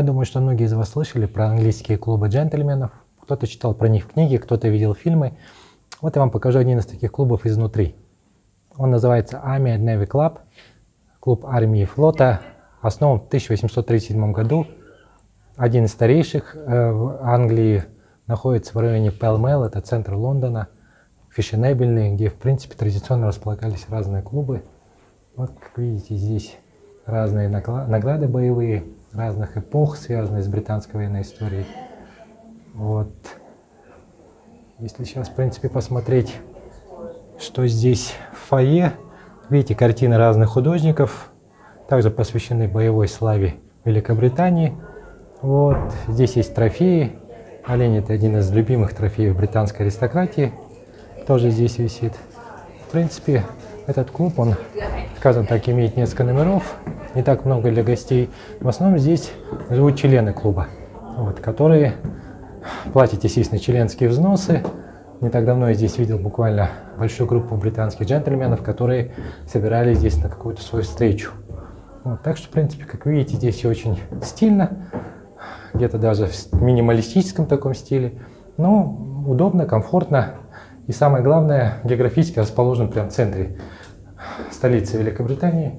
Я думаю, что многие из вас слышали про английские клубы джентльменов. Кто-то читал про них книги, кто-то видел фильмы. Вот я вам покажу один из таких клубов изнутри. Он называется Army and Navy Club, клуб армии и флота, основан в 1837 году. Один из старейших э, в Англии находится в районе Пелмел, это центр Лондона, фешенебельный, где, в принципе, традиционно располагались разные клубы. Вот, как видите, здесь разные награды боевые, разных эпох, связанные с британской военной историей. Вот. Если сейчас, в принципе, посмотреть, что здесь в фойе, видите, картины разных художников, также посвящены боевой славе Великобритании. Вот. Здесь есть трофеи. Олень – это один из любимых трофеев британской аристократии. Тоже здесь висит. В принципе, этот клуб, он, скажем так, имеет несколько номеров, не так много для гостей. В основном здесь живут члены клуба, вот, которые платят, естественно, членские взносы. Не так давно я здесь видел буквально большую группу британских джентльменов, которые собирались здесь на какую-то свою встречу. Вот, так что, в принципе, как видите, здесь очень стильно, где-то даже в минималистическом таком стиле, но удобно, комфортно и самое главное, географически расположен прямо в центре столицы Великобритании,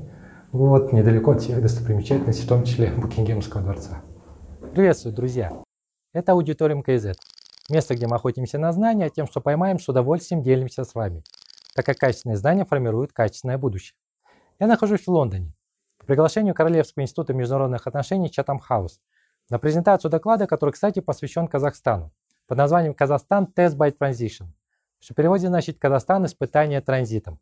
вот, недалеко от всех достопримечательностей, в том числе Букингемского дворца. Приветствую, друзья! Это аудиториум КЗ. Место, где мы охотимся на знания, тем, что поймаем, с удовольствием делимся с вами, так как качественные знания формируют качественное будущее. Я нахожусь в Лондоне. По приглашению Королевского института международных отношений Чатам Хаус на презентацию доклада, который, кстати, посвящен Казахстану под названием «Казахстан Test by Transition», что в переводе значит «Казахстан. Испытание транзитом».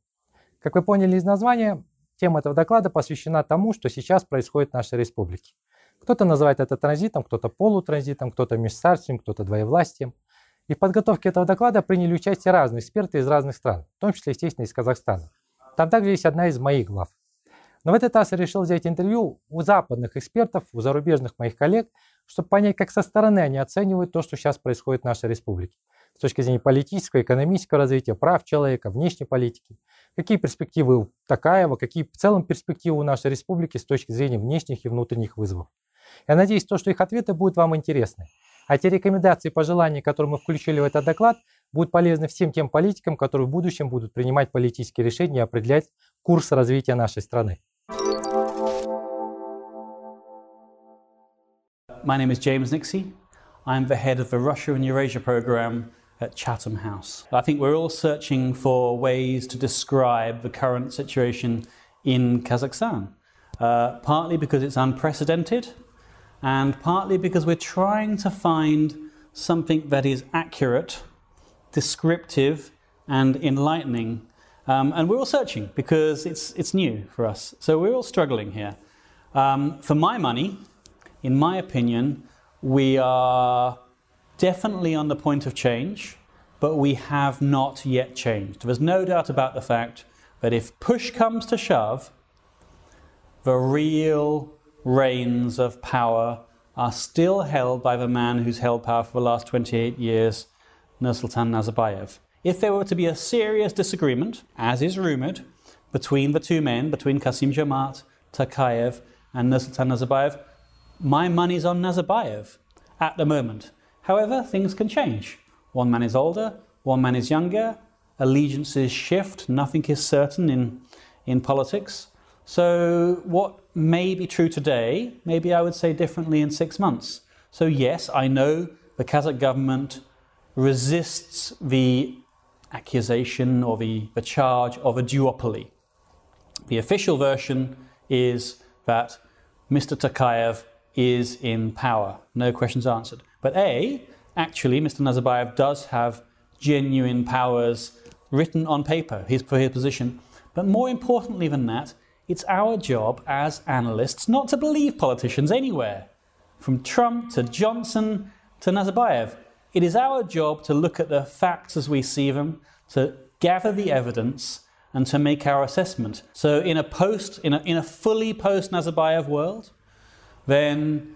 Как вы поняли из названия, тема этого доклада посвящена тому, что сейчас происходит в нашей республике. Кто-то называет это транзитом, кто-то полутранзитом, кто-то межцарствием, кто-то двоевластием. И в подготовке этого доклада приняли участие разные эксперты из разных стран, в том числе, естественно, из Казахстана. Там также есть одна из моих глав. Но в этот раз я решил взять интервью у западных экспертов, у зарубежных моих коллег, чтобы понять, как со стороны они оценивают то, что сейчас происходит в нашей республике. С точки зрения политического, экономического развития, прав человека, внешней политики. Какие перспективы у Такаева, какие в целом перспективы у нашей республики с точки зрения внешних и внутренних вызовов. Я надеюсь, то, что их ответы будут вам интересны. А те рекомендации и пожелания, которые мы включили в этот доклад, будут полезны всем тем политикам, которые в будущем будут принимать политические решения и определять курс развития нашей страны. My name is James Nixie. I'm the head of the Russia and Eurasia program at Chatham House. I think we're all searching for ways to describe the current situation in Kazakhstan, uh, partly because it's unprecedented and partly because we're trying to find something that is accurate, descriptive, and enlightening. Um, and we're all searching because it's, it's new for us. So we're all struggling here. Um, for my money, in my opinion, we are definitely on the point of change, but we have not yet changed. There's no doubt about the fact that if push comes to shove, the real reins of power are still held by the man who's held power for the last 28 years, Nursultan Nazarbayev. If there were to be a serious disagreement, as is rumoured, between the two men, between Kasim Jamaat, Takayev, and Nursultan Nazarbayev, my money's on Nazarbayev at the moment. However, things can change. One man is older, one man is younger, allegiances shift, nothing is certain in, in politics. So, what may be true today, maybe I would say differently in six months. So, yes, I know the Kazakh government resists the accusation or the, the charge of a duopoly. The official version is that Mr. Takayev is in power. No questions answered. But A, actually, Mr. Nazarbayev does have genuine powers written on paper for his position. But more importantly than that, it's our job as analysts not to believe politicians anywhere, from Trump to Johnson to Nazarbayev. It is our job to look at the facts as we see them, to gather the evidence, and to make our assessment. So, in a post, in a, in a fully post Nazarbayev world, then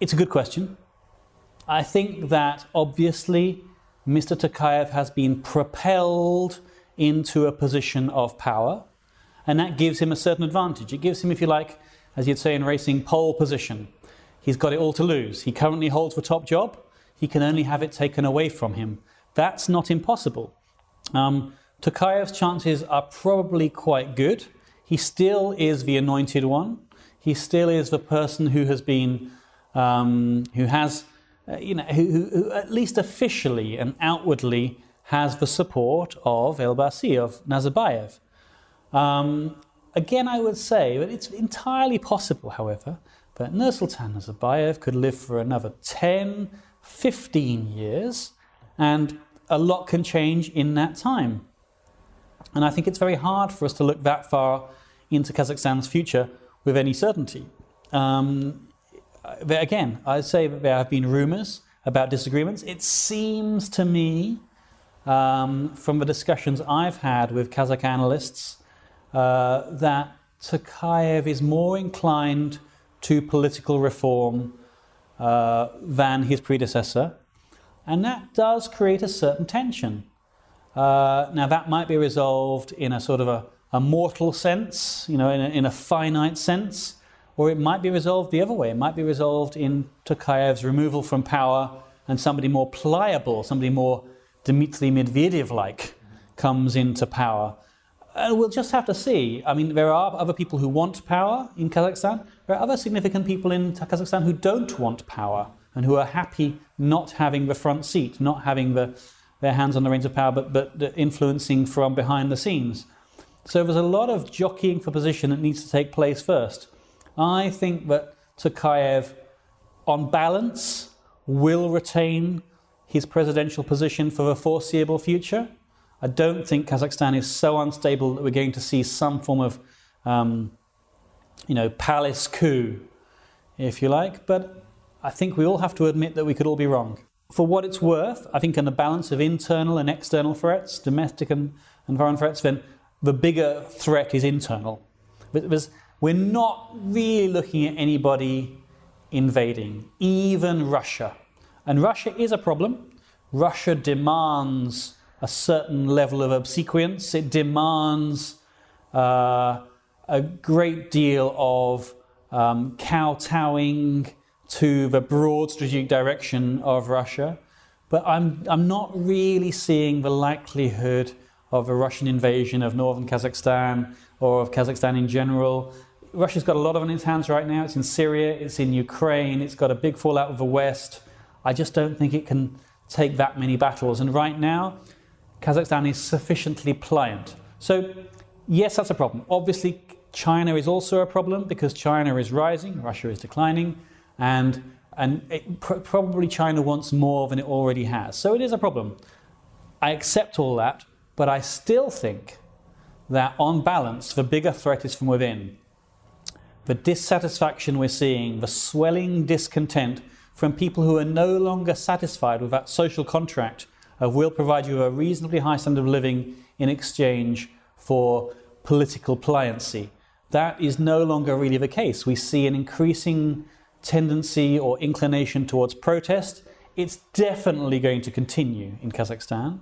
it's a good question. I think that obviously Mr. Tokayev has been propelled into a position of power and that gives him a certain advantage. It gives him, if you like, as you'd say in racing, pole position. He's got it all to lose. He currently holds the top job. He can only have it taken away from him. That's not impossible. Um, Tokayev's chances are probably quite good. He still is the anointed one. He still is the person who has been, um, who has, uh, you know, who, who, who, at least officially and outwardly has the support of Elbasi, of Nazarbayev. Um, again, I would say that it's entirely possible, however, that Nursultan Nazarbayev could live for another 10, 15 years, and a lot can change in that time. And I think it's very hard for us to look that far into Kazakhstan's future with any certainty. Um, again, I'd say that there have been rumors about disagreements. It seems to me, um, from the discussions I've had with Kazakh analysts, uh, that Tokayev is more inclined to political reform uh, than his predecessor. And that does create a certain tension. Uh, now, that might be resolved in a sort of a, a mortal sense, you know, in a, in a, finite sense, or it might be resolved the other way. It might be resolved in Tokayev's removal from power and somebody more pliable, somebody more Dmitry Medvedev like comes into power. And we'll just have to see. I mean, there are other people who want power in Kazakhstan. There are other significant people in Kazakhstan who don't want power and who are happy not having the front seat, not having the, their hands on the reins of power, but, but influencing from behind the scenes. So there's a lot of jockeying for position that needs to take place first. I think that Tokayev, on balance, will retain his presidential position for the foreseeable future. I don't think Kazakhstan is so unstable that we're going to see some form of, um, you know, palace coup, if you like. But I think we all have to admit that we could all be wrong. For what it's worth, I think in the balance of internal and external threats, domestic and, and foreign threats, then the bigger threat is internal. Because we're not really looking at anybody invading, even Russia. And Russia is a problem. Russia demands a certain level of obsequience, it demands uh, a great deal of um, kowtowing to the broad strategic direction of Russia, but I'm, I'm not really seeing the likelihood of a Russian invasion of northern Kazakhstan or of Kazakhstan in general. Russia's got a lot in its hands right now. It's in Syria, it's in Ukraine, it's got a big fallout with the West. I just don't think it can take that many battles. And right now, Kazakhstan is sufficiently pliant. So, yes, that's a problem. Obviously, China is also a problem because China is rising, Russia is declining and and it, pr- probably China wants more than it already has. So it is a problem. I accept all that, but I still think that on balance, the bigger threat is from within. The dissatisfaction we're seeing, the swelling discontent from people who are no longer satisfied with that social contract of we'll provide you a reasonably high standard of living in exchange for political pliancy. That is no longer really the case. We see an increasing tendency or inclination towards protest. It's definitely going to continue in Kazakhstan.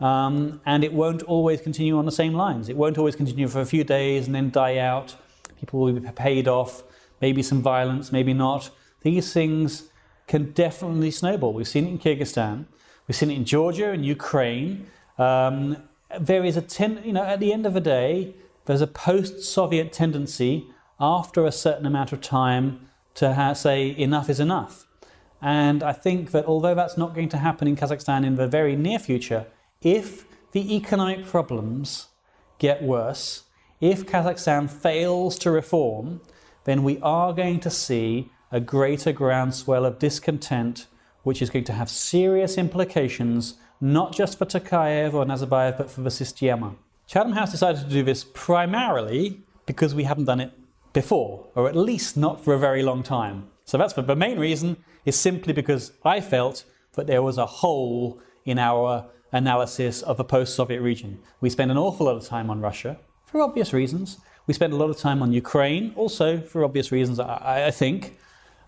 Um, and it won't always continue on the same lines. It won't always continue for a few days and then die out. People will be paid off, maybe some violence, maybe not. These things can definitely snowball. We've seen it in Kyrgyzstan, we've seen it in Georgia and Ukraine. Um, there is a ten, you know, at the end of the day, there's a post-Soviet tendency after a certain amount of time to ha- say enough is enough. And I think that although that's not going to happen in Kazakhstan in the very near future, if the economic problems get worse, if Kazakhstan fails to reform, then we are going to see a greater groundswell of discontent, which is going to have serious implications, not just for Tokayev or Nazarbayev, but for the Sistema. Chatham House decided to do this primarily because we haven't done it before, or at least not for a very long time. So that's the, the main reason is simply because I felt that there was a hole in our analysis of the post-Soviet region. We spend an awful lot of time on Russia for obvious reasons. We spend a lot of time on Ukraine, also for obvious reasons, I, I think.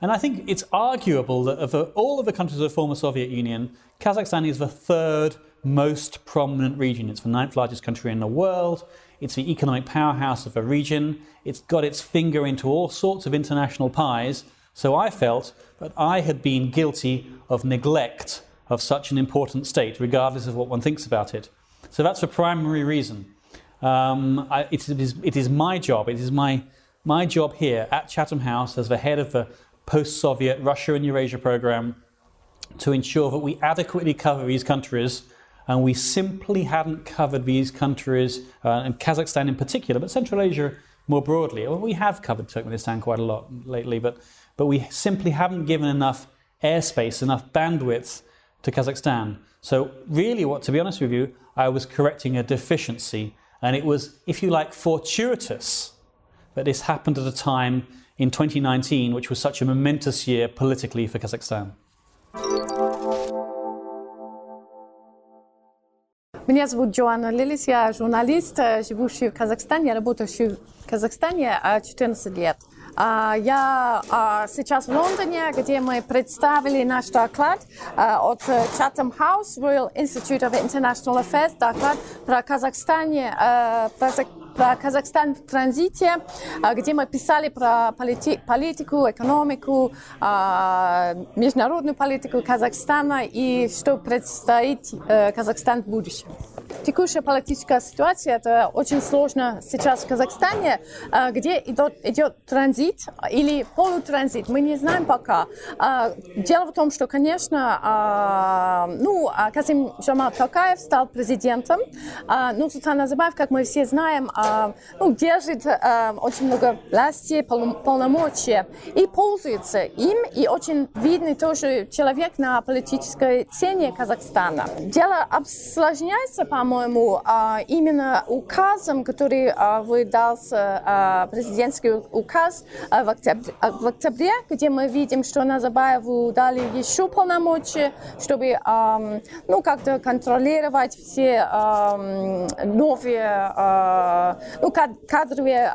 And I think it's arguable that of all of the countries of the former Soviet Union, Kazakhstan is the third most prominent region. It's the ninth largest country in the world. It's the economic powerhouse of the region. It's got its finger into all sorts of international pies. So I felt that I had been guilty of neglect of such an important state, regardless of what one thinks about it. So that's the primary reason. Um, I, it, is, it is my job, it is my, my job here at Chatham House as the head of the post Soviet Russia and Eurasia program to ensure that we adequately cover these countries. And we simply hadn't covered these countries, uh, and Kazakhstan in particular, but Central Asia more broadly. Well, we have covered Turkmenistan quite a lot lately, but, but we simply haven't given enough airspace, enough bandwidth to Kazakhstan. So, really, what to be honest with you, I was correcting a deficiency, and it was, if you like, fortuitous that this happened at a time in 2019, which was such a momentous year politically for Kazakhstan. Меня зовут Джоанна Лилис, я журналист, живущий в Казахстане, работающий в Казахстане 14 лет. Я сейчас в Лондоне, где мы представили наш доклад от Chatham House Royal Institute of International Affairs, доклад про Казахстане, про Казахстан в транзите, где мы писали про полити политику, экономику, международную политику Казахстана и что предстоит Казахстан в будущем. Текущая политическая ситуация, это очень сложно сейчас в Казахстане, где идет, идет транзит или полутранзит, мы не знаем пока. Дело в том, что, конечно, ну, Казим Жамал Токаев стал президентом, ну, Султан Назарбаев, как мы все знаем, ну, держит очень много власти, полномочия и пользуется им, и очень видный тоже человек на политической сцене Казахстана. Дело осложняется, по-моему, именно указом, который выдался, президентский указ в октябре, в октябре, где мы видим, что Назарбаеву дали еще полномочия, чтобы ну, как-то контролировать все новые ну, кадровые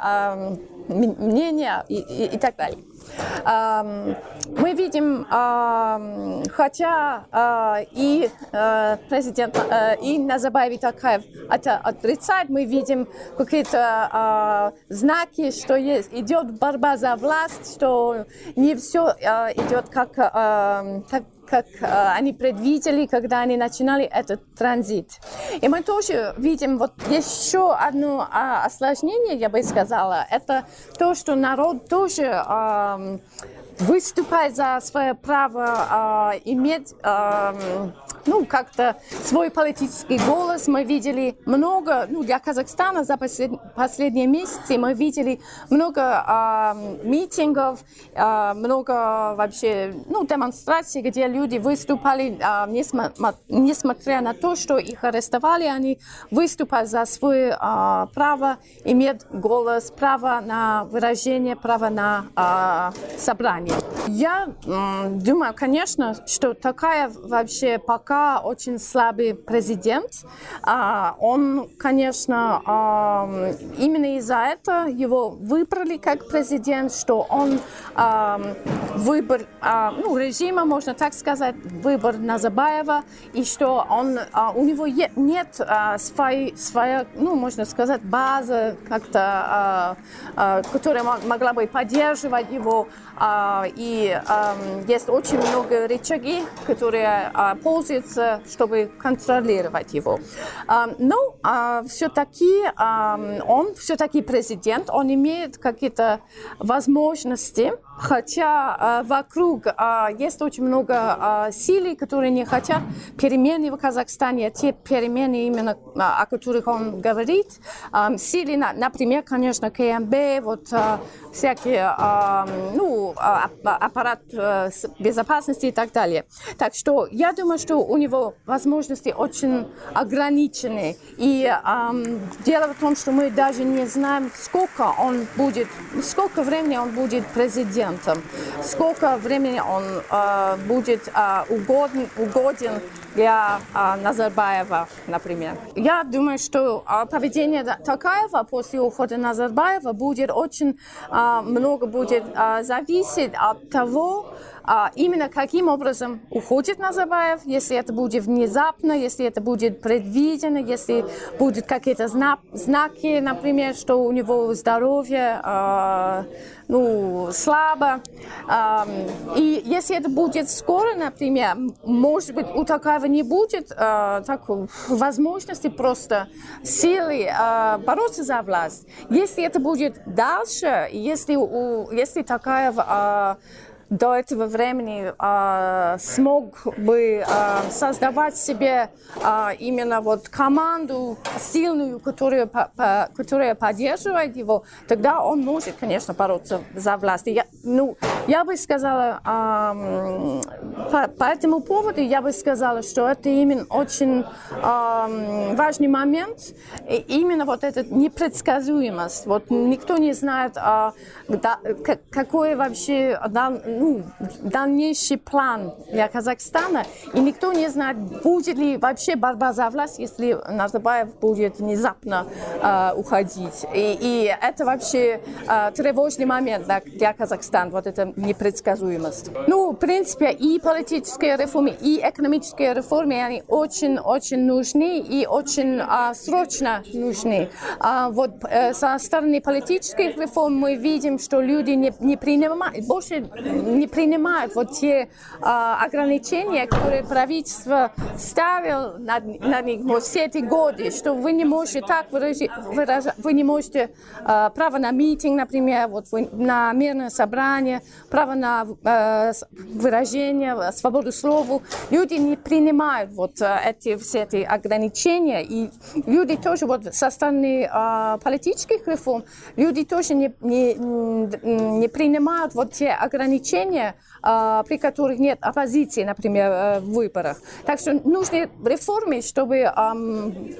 мнения и, и, и так далее. Мы видим, хотя э, и э, президент, э, и Назарбаев Такаев это отрицает, мы видим какие-то знаки, что есть, идет борьба за власть, что не все идет как, как как э, они предвидели, когда они начинали этот транзит. И мы тоже видим вот еще одно э, осложнение, я бы сказала, это то, что народ тоже э, выступает за свое право э, иметь э, ну, как-то свой политический голос. Мы видели много, ну, для Казахстана за послед, последние месяцы мы видели много э, митингов, э, много вообще, ну, демонстраций, где люди выступали, э, несмотря, несмотря на то, что их арестовали, они выступали за свое э, право иметь голос, право на выражение, право на э, собрание. Я э, думаю, конечно, что такая вообще пока очень слабый президент. Он, конечно, именно из-за этого его выбрали как президент, что он выбор ну, режима, можно так сказать, выбор Назарбаева, и что он, у него нет своей, своей, ну, можно сказать, базы, как-то, которая могла бы поддерживать его. И есть очень много рычаги, которые пользуются требуется, чтобы контролировать его. Но все-таки он все-таки президент, он имеет какие-то возможности Хотя вокруг есть очень много э, сил, которые не хотят перемены в Казахстане, те перемены именно, о которых он говорит. Силы, на, например, конечно, КМБ, вот всякие, э, ну, аппарат э, безопасности и так далее. Так что я думаю, что у него возможности очень ограничены. И э, дело в том, что мы даже не знаем, сколько он будет, сколько времени он будет президентом, сколько времени он э, будет э, угоден, угоден для э, Назарбаева, например. Я думаю, что э, поведение Такаева после ухода Назарбаева будет очень э, много будет э, зависеть от того, а, именно каким образом уходит Назарбаев, если это будет внезапно, если это будет предвидено, если будут какие-то знаки, например, что у него здоровье а, ну, слабо. И если это будет скоро, например, может быть, у такого не будет а, такой возможности просто силы бороться за власть. Если это будет дальше, если, если такая до этого времени э, смог бы э, создавать себе э, именно вот команду сильную, которая, по, по, которая поддерживает его, тогда он может, конечно, бороться за власть. Я, ну, я бы сказала, э, по, по этому поводу я бы сказала, что это именно очень э, важный момент, и именно вот эта непредсказуемость. Вот никто не знает, э, да, какой вообще ну, дальнейший план для Казахстана, и никто не знает, будет ли вообще борьба за власть, если Назарбаев будет внезапно э, уходить. И, и это вообще э, тревожный момент для, для Казахстана, вот эта непредсказуемость. Ну, в принципе, и политические реформы, и экономические реформы, они очень-очень нужны и очень э, срочно нужны. А вот э, со стороны политических реформ мы видим, что люди не, не принимают, больше не принимают вот те а, ограничения, которые правительство ставил на, на них вот, все эти годы, что вы не можете так выражать, выражать вы не можете а, право на митинг, например, вот вы, на мирное собрание, право на а, выражение, свободу слова. Люди не принимают вот а, эти все эти ограничения, и люди тоже вот со стороны а, политических реформ, люди тоже не, не, не принимают вот те ограничения, а, при которых нет оппозиции, например, э, в выборах. Так что нужны реформы, чтобы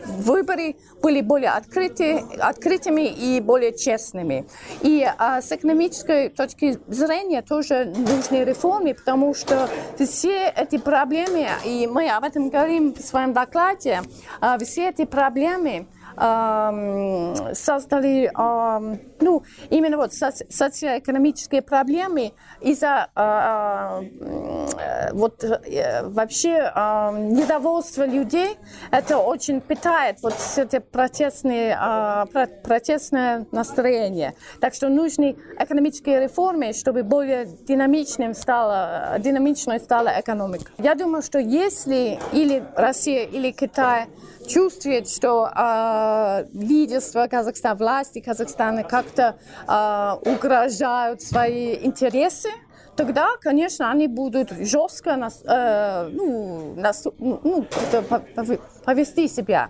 выборы были более открыты, открытыми и более честными. И а, с экономической точки зрения тоже нужны реформы, потому что все эти проблемы, и мы об этом говорим в своем докладе, а, все эти проблемы, создали ну, именно вот социоэкономические проблемы из-за а, а, вот э, вообще недовольства людей. Это очень питает вот эти протестные, протестное настроение. Так что нужны экономические реформы, чтобы более динамичным стала, динамичной стала экономика. Я думаю, что если или Россия, или Китай чувствует, что э, лидерство Казахстана, власти Казахстана как-то э, угрожают свои интересы, тогда, конечно, они будут жестко нас, э, ну, нас, ну, ну повести себя.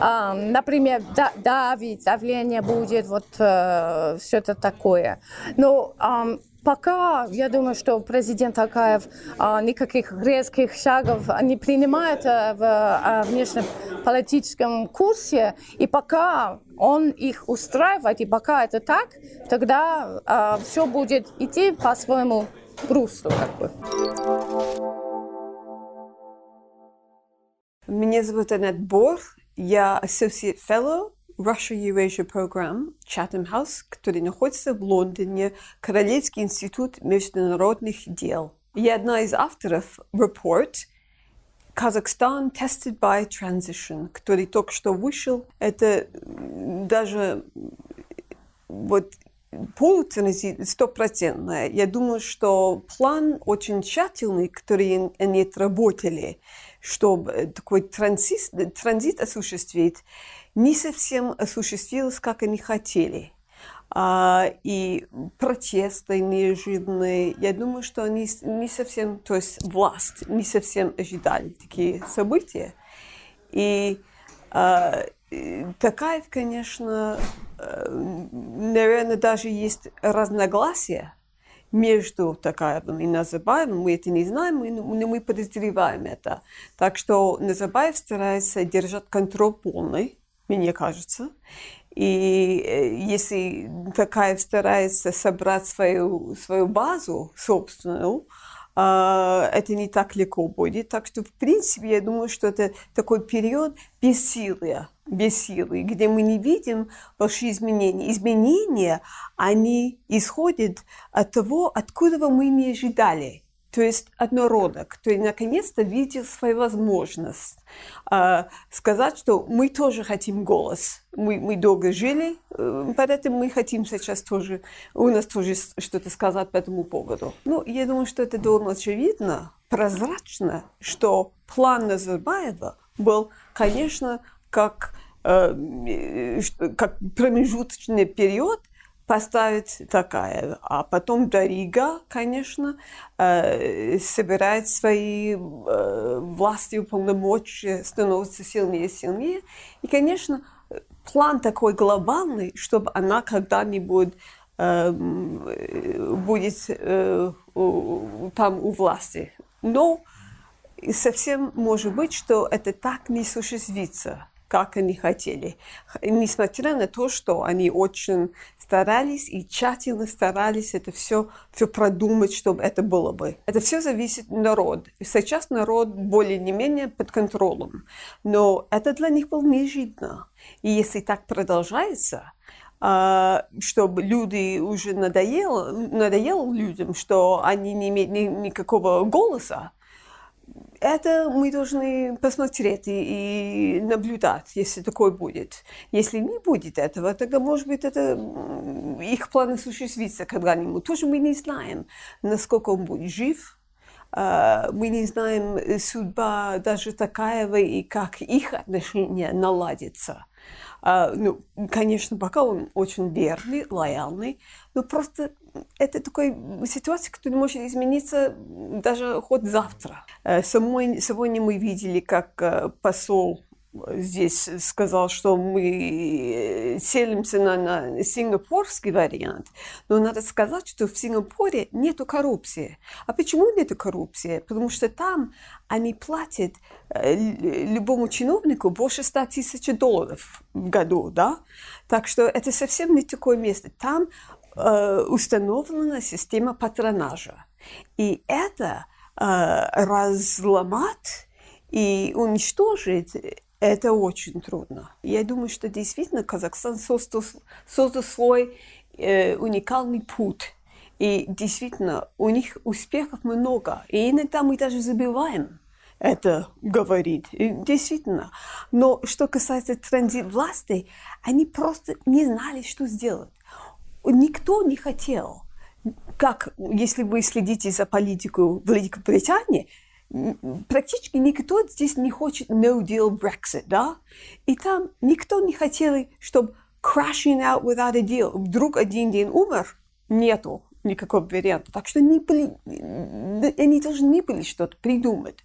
Э, например, да, давить, давление будет, вот э, все это такое. Но э, пока, я думаю, что президент Акаев а, никаких резких шагов не принимает а, в а, внешнеполитическом курсе, и пока он их устраивает, и пока это так, тогда а, все будет идти по своему руслу. Как бы. Меня зовут Аннет Бор, я Associate Fellow Russia-Eurasia Program Chatham House, который находится в Лондоне, Королевский институт международных дел. Я одна из авторов Report Kazakhstan Tested by Transition, который только что вышел. Это даже вот полутранзит, стопроцентная. Я думаю, что план очень тщательный, который они отработали, чтобы такой транзит, транзит осуществить, не совсем осуществилось, как они хотели. А, и протесты неожиданные. Я думаю, что они не совсем, то есть власть не совсем ожидали такие события. И а, Такаев, конечно, э, наверное, даже есть разногласия между Такаевым и Назарбаевым. Мы это не знаем, но мы подозреваем это. Так что Назарбаев старается держать контроль полный мне кажется. И э, если такая старается собрать свою, свою базу собственную, а, это не так легко будет. Так что, в принципе, я думаю, что это такой период бессилия, бессилия, где мы не видим большие изменения. Изменения, они исходят от того, откуда мы не ожидали – то есть однородок, кто наконец-то видел свою возможность э, сказать, что мы тоже хотим голос. Мы, мы долго жили, э, поэтому мы хотим сейчас тоже, у нас тоже что-то сказать по этому поводу. Ну, я думаю, что это довольно очевидно, прозрачно, что план Назарбаева был, конечно, как, э, как промежуточный период – поставить такая. А потом Дарига, конечно, э, собирает свои э, власти, полномочия, становится сильнее и сильнее. И, конечно, план такой глобальный, чтобы она когда-нибудь будет э, там у власти. Но совсем может быть, что это так не осуществится как они хотели. Несмотря на то, что они очень старались и тщательно старались это все, все продумать, чтобы это было бы. Это все зависит от народа. Сейчас народ более-не-менее под контролем. Но это для них было неожиданно. И если так продолжается, а, чтобы люди уже надоело, надоело людям, что они не имеют ни, никакого голоса, это мы должны посмотреть и, и наблюдать, если такое будет. Если не будет этого, тогда, может быть, это их план осуществится когда-нибудь. Тоже мы не знаем, насколько он будет жив. А, мы не знаем судьба даже такая, и как их отношения наладятся. А, ну, конечно, пока он очень верный, лояльный, но просто это такая ситуация, которая может измениться даже хоть завтра. Э, сегодня мы видели, как э, посол здесь сказал, что мы селимся на, на сингапурский вариант. Но надо сказать, что в Сингапуре нет коррупции. А почему нет коррупции? Потому что там они платят э, любому чиновнику больше 100 тысяч долларов в году. Да? Так что это совсем не такое место. Там э, установлена система патронажа. И это э, разломать и уничтожить это очень трудно. Я думаю, что действительно Казахстан создал, создал свой э, уникальный путь. И действительно, у них успехов много. И иногда мы даже забиваем это говорить. И действительно. Но что касается транзит власти, они просто не знали, что сделать. Никто не хотел. Как, если вы следите за политикой Великобритании, практически никто здесь не хочет no deal Brexit, да? И там никто не хотел, чтобы crashing out without a deal. Вдруг один день умер, нету никакого варианта. Так что не были, они должны были что-то придумать.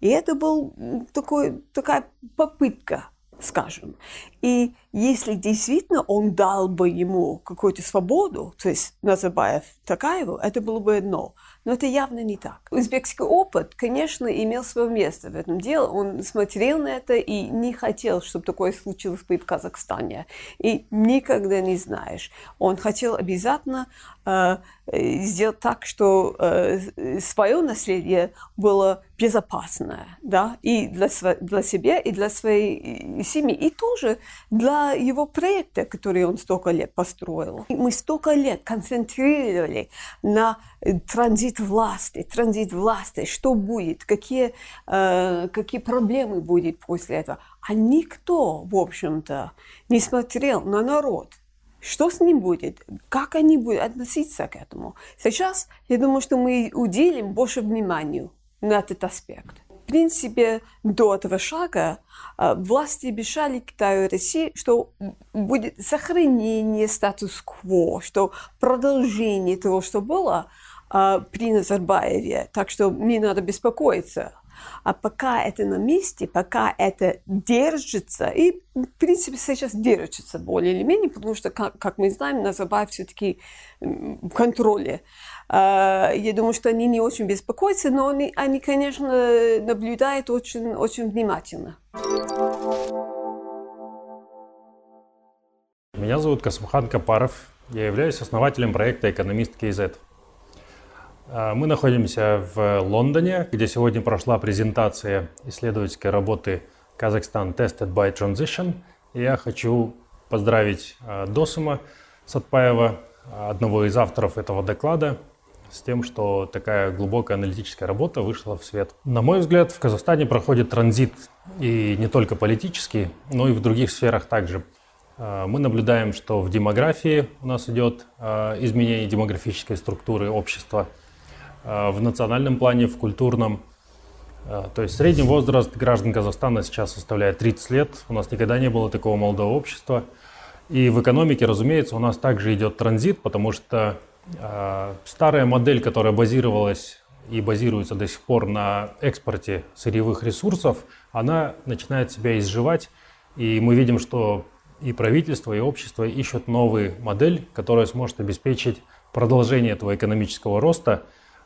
И это был такой, такая попытка скажем. И если действительно он дал бы ему какую-то свободу, то есть Назарбаев Такаеву, это было бы одно. Но это явно не так. Узбекский опыт, конечно, имел свое место в этом деле. Он смотрел на это и не хотел, чтобы такое случилось бы в Казахстане. И никогда не знаешь. Он хотел обязательно э, сделать так, что э, свое наследие было безопасное, да, и для, для себя, и для своей семьи, и тоже для его проекта, который он столько лет построил. Мы столько лет концентрировали на транзит власти, транзит власти, что будет, какие, э, какие проблемы будут после этого. А никто, в общем-то, не смотрел на народ. Что с ним будет? Как они будут относиться к этому? Сейчас, я думаю, что мы уделим больше внимания на этот аспект. Принципе, до этого шага э, власти обещали Китаю и России, что будет сохранение статус-кво, что продолжение того, что было э, при Назарбаеве. Так что не надо беспокоиться. А пока это на месте, пока это держится, и, в принципе, сейчас держится более или менее, потому что, как, как мы знаем, Назарбаев все-таки в контроле. А, я думаю, что они не очень беспокоятся, но они, они конечно, наблюдают очень, очень внимательно. Меня зовут Касымхан Капаров. Я являюсь основателем проекта «Экономист КЗ». А, мы находимся в Лондоне, где сегодня прошла презентация исследовательской работы «Казахстан Tested by Transition». И я хочу поздравить а, Досума Сатпаева, одного из авторов этого доклада, с тем, что такая глубокая аналитическая работа вышла в свет. На мой взгляд, в Казахстане проходит транзит и не только политический, но и в других сферах также. А, мы наблюдаем, что в демографии у нас идет изменение демографической структуры общества, в национальном плане, в культурном. То есть средний возраст граждан Казахстана сейчас составляет 30 лет. У нас никогда не было такого молодого общества. И в экономике, разумеется, у нас также идет транзит, потому что э, старая модель, которая базировалась и базируется до сих пор на экспорте сырьевых ресурсов, она начинает себя изживать. И мы видим, что и правительство, и общество ищут новую модель, которая сможет обеспечить продолжение этого экономического роста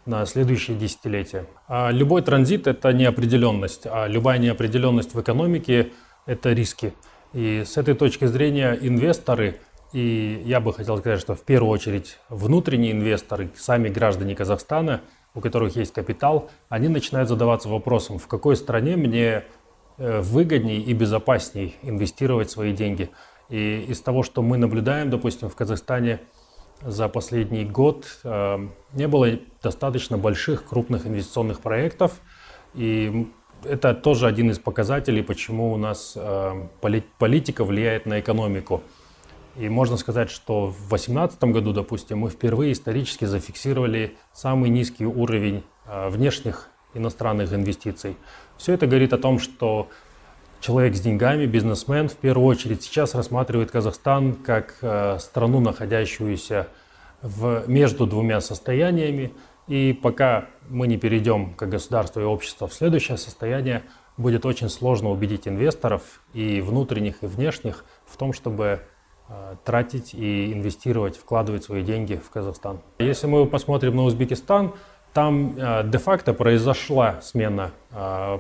на следующие десятилетия. А любой транзит – это неопределенность, а любая неопределенность в экономике – это риски. И с этой точки зрения инвесторы, и я бы хотел сказать, что в первую очередь внутренние инвесторы, сами граждане Казахстана, у которых есть капитал, они начинают задаваться вопросом, в какой стране мне Э, выгоднее и безопаснее инвестировать свои деньги. И из того, что мы наблюдаем, допустим, в Казахстане за последний год, э, не было достаточно больших крупных инвестиционных проектов. И это тоже один из показателей, почему у нас э, политика влияет на экономику. И можно сказать, что в 2018 году, допустим, мы впервые исторически зафиксировали самый низкий уровень внешних иностранных инвестиций. Все это говорит о том, что человек с деньгами, бизнесмен, в первую очередь сейчас рассматривает Казахстан как э, страну, находящуюся в, между двумя состояниями. И пока мы не перейдем как государство и общество в следующее состояние, будет очень сложно убедить инвесторов и внутренних, и внешних в том, чтобы э, тратить и инвестировать, вкладывать свои деньги в Казахстан. Если мы посмотрим на Узбекистан, там э, де-факто произошла смена э,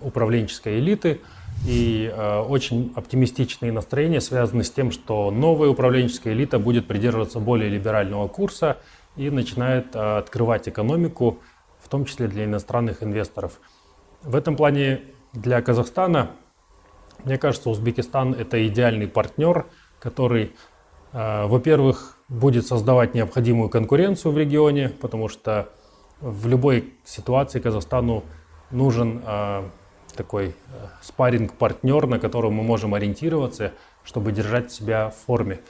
управленческой элиты, и э, очень оптимистичные настроения связаны с тем, что новая управленческая элита будет придерживаться более либерального курса и начинает открывать экономику, в том числе для иностранных инвесторов. В этом плане для Казахстана, мне кажется, Узбекистан это идеальный партнер, который, во-первых, будет создавать необходимую конкуренцию в регионе, потому что в любой ситуации Казахстану нужен э, такой э, спарринг-партнер, на которого мы можем ориентироваться, чтобы держать себя в форме.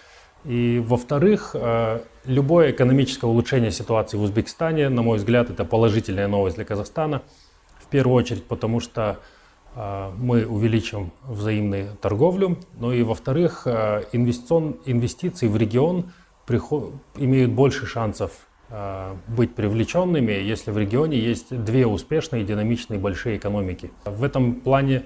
И во-вторых, э, любое экономическое улучшение ситуации в Узбекистане, на мой взгляд, это положительная новость для Казахстана. В первую очередь, потому что э, мы увеличим взаимную торговлю, ну и во-вторых, инвестиции в регион имеют больше шансов быть привлеченными, если в регионе есть две успешные, динамичные, большие экономики. В этом плане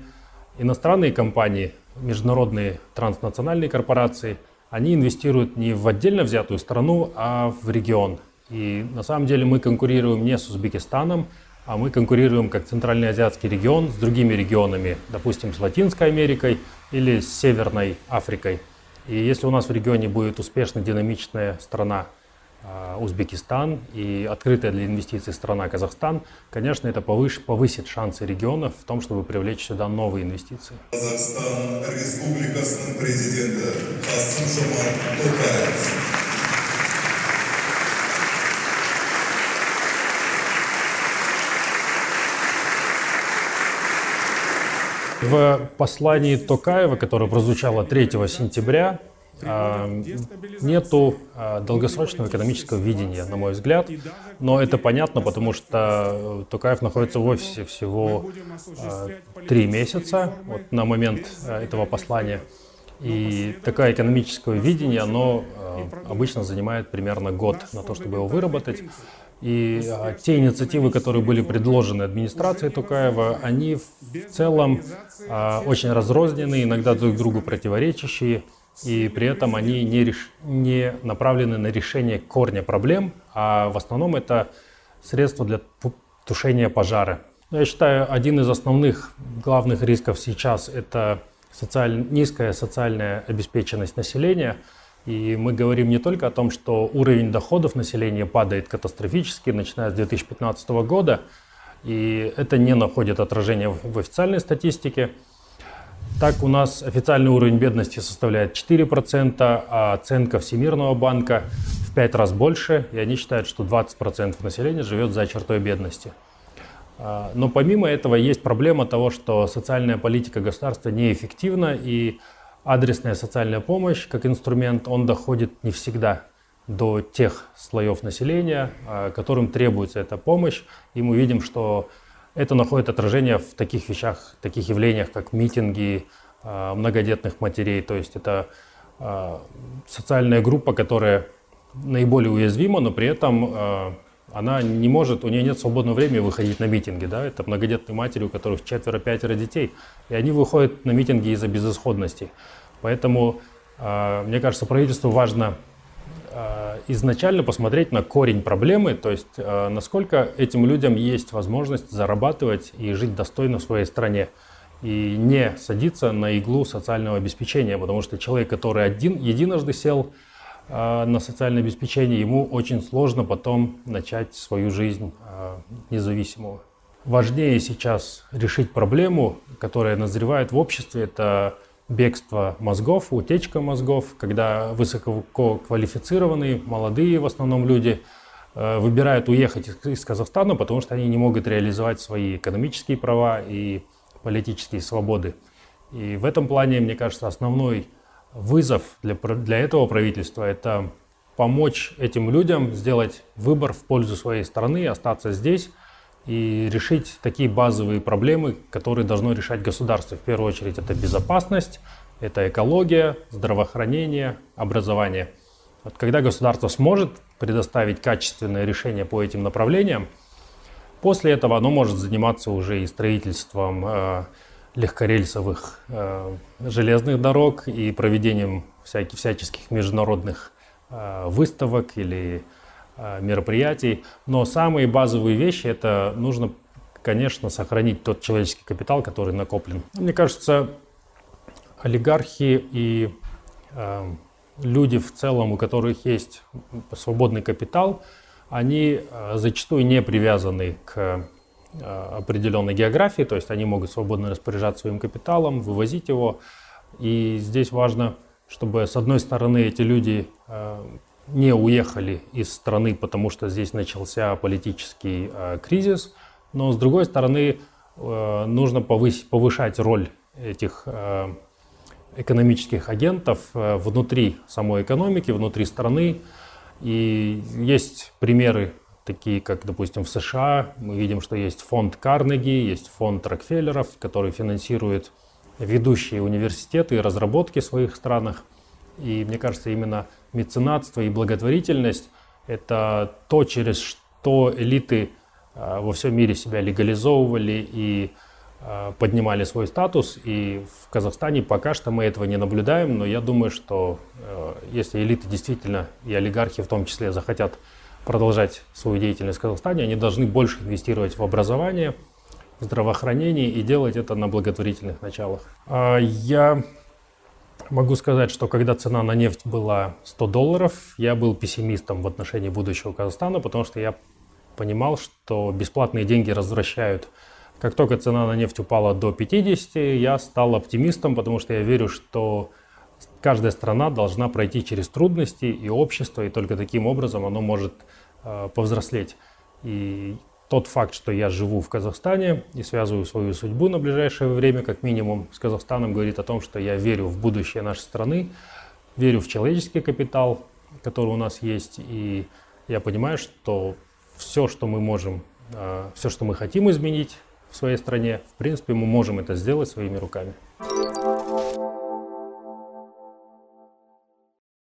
иностранные компании, международные транснациональные корпорации, они инвестируют не в отдельно взятую страну, а в регион. И на самом деле мы конкурируем не с Узбекистаном, а мы конкурируем как Центральный Азиатский регион с другими регионами, допустим, с Латинской Америкой или с Северной Африкой. И если у нас в регионе будет успешная, динамичная страна, а, Узбекистан и открытая для инвестиций страна Казахстан, конечно, это повыш, повысит шансы регионов в том, чтобы привлечь сюда новые инвестиции. Казахстан, республикасының президенті Қасым Жомарт Тоқаев. В послании Токаева, которое прозвучало 3 сентября, нету а, долгосрочного экономического видения, на мой взгляд. Но это понятно, потому что Тукаев находится в офисе всего три месяца вот, на момент этого послания. И такое экономическое видение, оно обычно занимает примерно год на то, чтобы его выработать. И а, те инициативы, которые были предложены администрацией Тукаева, они в целом а, очень разрозненные, иногда друг другу противоречащие и при этом они не, реш... не направлены на решение корня проблем, а в основном это средства для тушения пожара. Я считаю, один из основных главных рисков сейчас это социаль... низкая социальная обеспеченность населения. И мы говорим не только о том, что уровень доходов населения падает катастрофически, начиная с 2015 года, и это не находит отражения в официальной статистике, так у нас официальный уровень бедности составляет 4%, а оценка Всемирного банка в пять раз больше, и они считают, что 20% населения живет за чертой бедности. А, но помимо этого есть проблема того, что социальная политика государства неэффективна, и адресная социальная помощь как инструмент, он доходит не всегда до тех слоев населения, а, которым требуется эта помощь. И мы видим, что это находит отражение в таких вещах, таких явлениях, как митинги а, многодетных матерей. То есть это социальная группа, которая наиболее уязвима, но при этом она не может, у нее нет свободного времени выходить на митинги, да, это многодетные матери, у которых четверо-пятеро детей, и они выходят на митинги из-за безысходности. Поэтому, мне кажется, правительству важно изначально посмотреть на корень проблемы, то есть э, насколько этим людям есть возможность зарабатывать и жить достойно в своей стране и не садиться на иглу социального обеспечения, потому что человек, который один, единожды сел а, на социальное обеспечение, ему очень сложно потом начать свою жизнь независимого. Важнее сейчас решить проблему, которая назревает в обществе, это бегство мозгов, утечка мозгов, когда высококвалифицированные, молодые в основном люди а, выбирают уехать из Казахстана, потому что они не могут реализовать свои экономические права и политические свободы. И в этом плане, мне кажется, основной вызов для, для этого правительства – это помочь этим людям сделать выбор в пользу своей страны, остаться здесь и решить такие базовые проблемы, которые должно решать государство. В первую очередь это безопасность, это экология, здравоохранение, образование. Вот когда государство сможет предоставить качественное решение по этим направлениям, после этого оно может заниматься уже и строительством э, легкорельсовых э, железных дорог и проведением всяких, всяческих международных э, выставок или мероприятий. Но самые базовые вещи это нужно, конечно, сохранить тот человеческий капитал, который накоплен. Мне кажется, олигархи и э, люди в целом, у которых есть свободный капитал, они э, зачастую не привязаны к Э, определенной географии, то есть они могут свободно распоряжаться своим капиталом, вывозить его. И здесь важно, чтобы с одной стороны эти люди э, не уехали из страны, потому что здесь начался политический э, кризис, но с другой стороны нужно повысить, повышать роль этих экономических агентов внутри самой экономики, внутри страны. И есть примеры такие как, допустим, в США. Мы видим, что есть фонд Карнеги, есть фонд Рокфеллеров, который финансирует ведущие университеты и разработки в своих странах. И мне кажется, именно меценатство и благотворительность – это то, через что элиты а, во всем мире себя легализовывали и а, поднимали свой статус. И в Казахстане пока что мы этого не наблюдаем, но я думаю, что а, если элиты действительно и олигархи в том числе захотят продолжать свою деятельность в Казахстане, они должны больше инвестировать в образование, в здравоохранение и делать это на благотворительных началах. А, я могу сказать, что когда цена на нефть была 100 долларов, я был пессимистом в отношении будущего Казахстана, потому что я понимал, что бесплатные деньги возвращают. Как только цена на нефть упала до 50, я стал оптимистом, потому что я верю, что каждая страна должна пройти через трудности и общество, и только таким образом оно может э, повзрослеть. И тот факт, что я живу в Казахстане и связываю свою судьбу на ближайшее время, как минимум, с Казахстаном, говорит о том, что я верю в будущее нашей страны, верю в человеческий капитал, который у нас есть, и я понимаю, что все, что мы можем, э, все, что мы хотим изменить в своей стране, в принципе, мы можем это сделать своими руками.